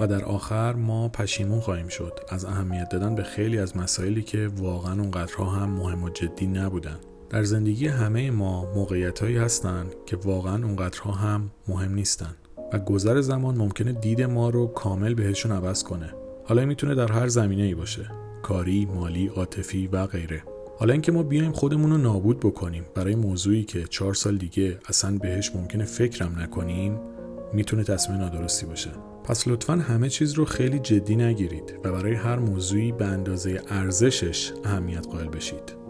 و در آخر ما پشیمون خواهیم شد. از اهمیت دادن به خیلی از مسائلی که واقعا اونقدرها هم مهم و جدی نبودن. در زندگی همه ما موقعیت هایی هستن که واقعا اونقدرها هم مهم نیستن. و گذر زمان ممکنه دید ما رو کامل بهشون عوض کنه. حالا می‌تونه در هر زمینه ای باشه. کاری، مالی، عاطفی و غیره. حالا اینکه ما بیایم خودمون رو نابود بکنیم برای موضوعی که چهار سال دیگه اصلا بهش ممکنه فکرم نکنیم می‌تونه تصمیم نادرستی باشه. پس لطفا همه چیز رو خیلی جدی نگیرید و برای هر موضوعی به اندازه ارزشش اهمیت قائل بشید.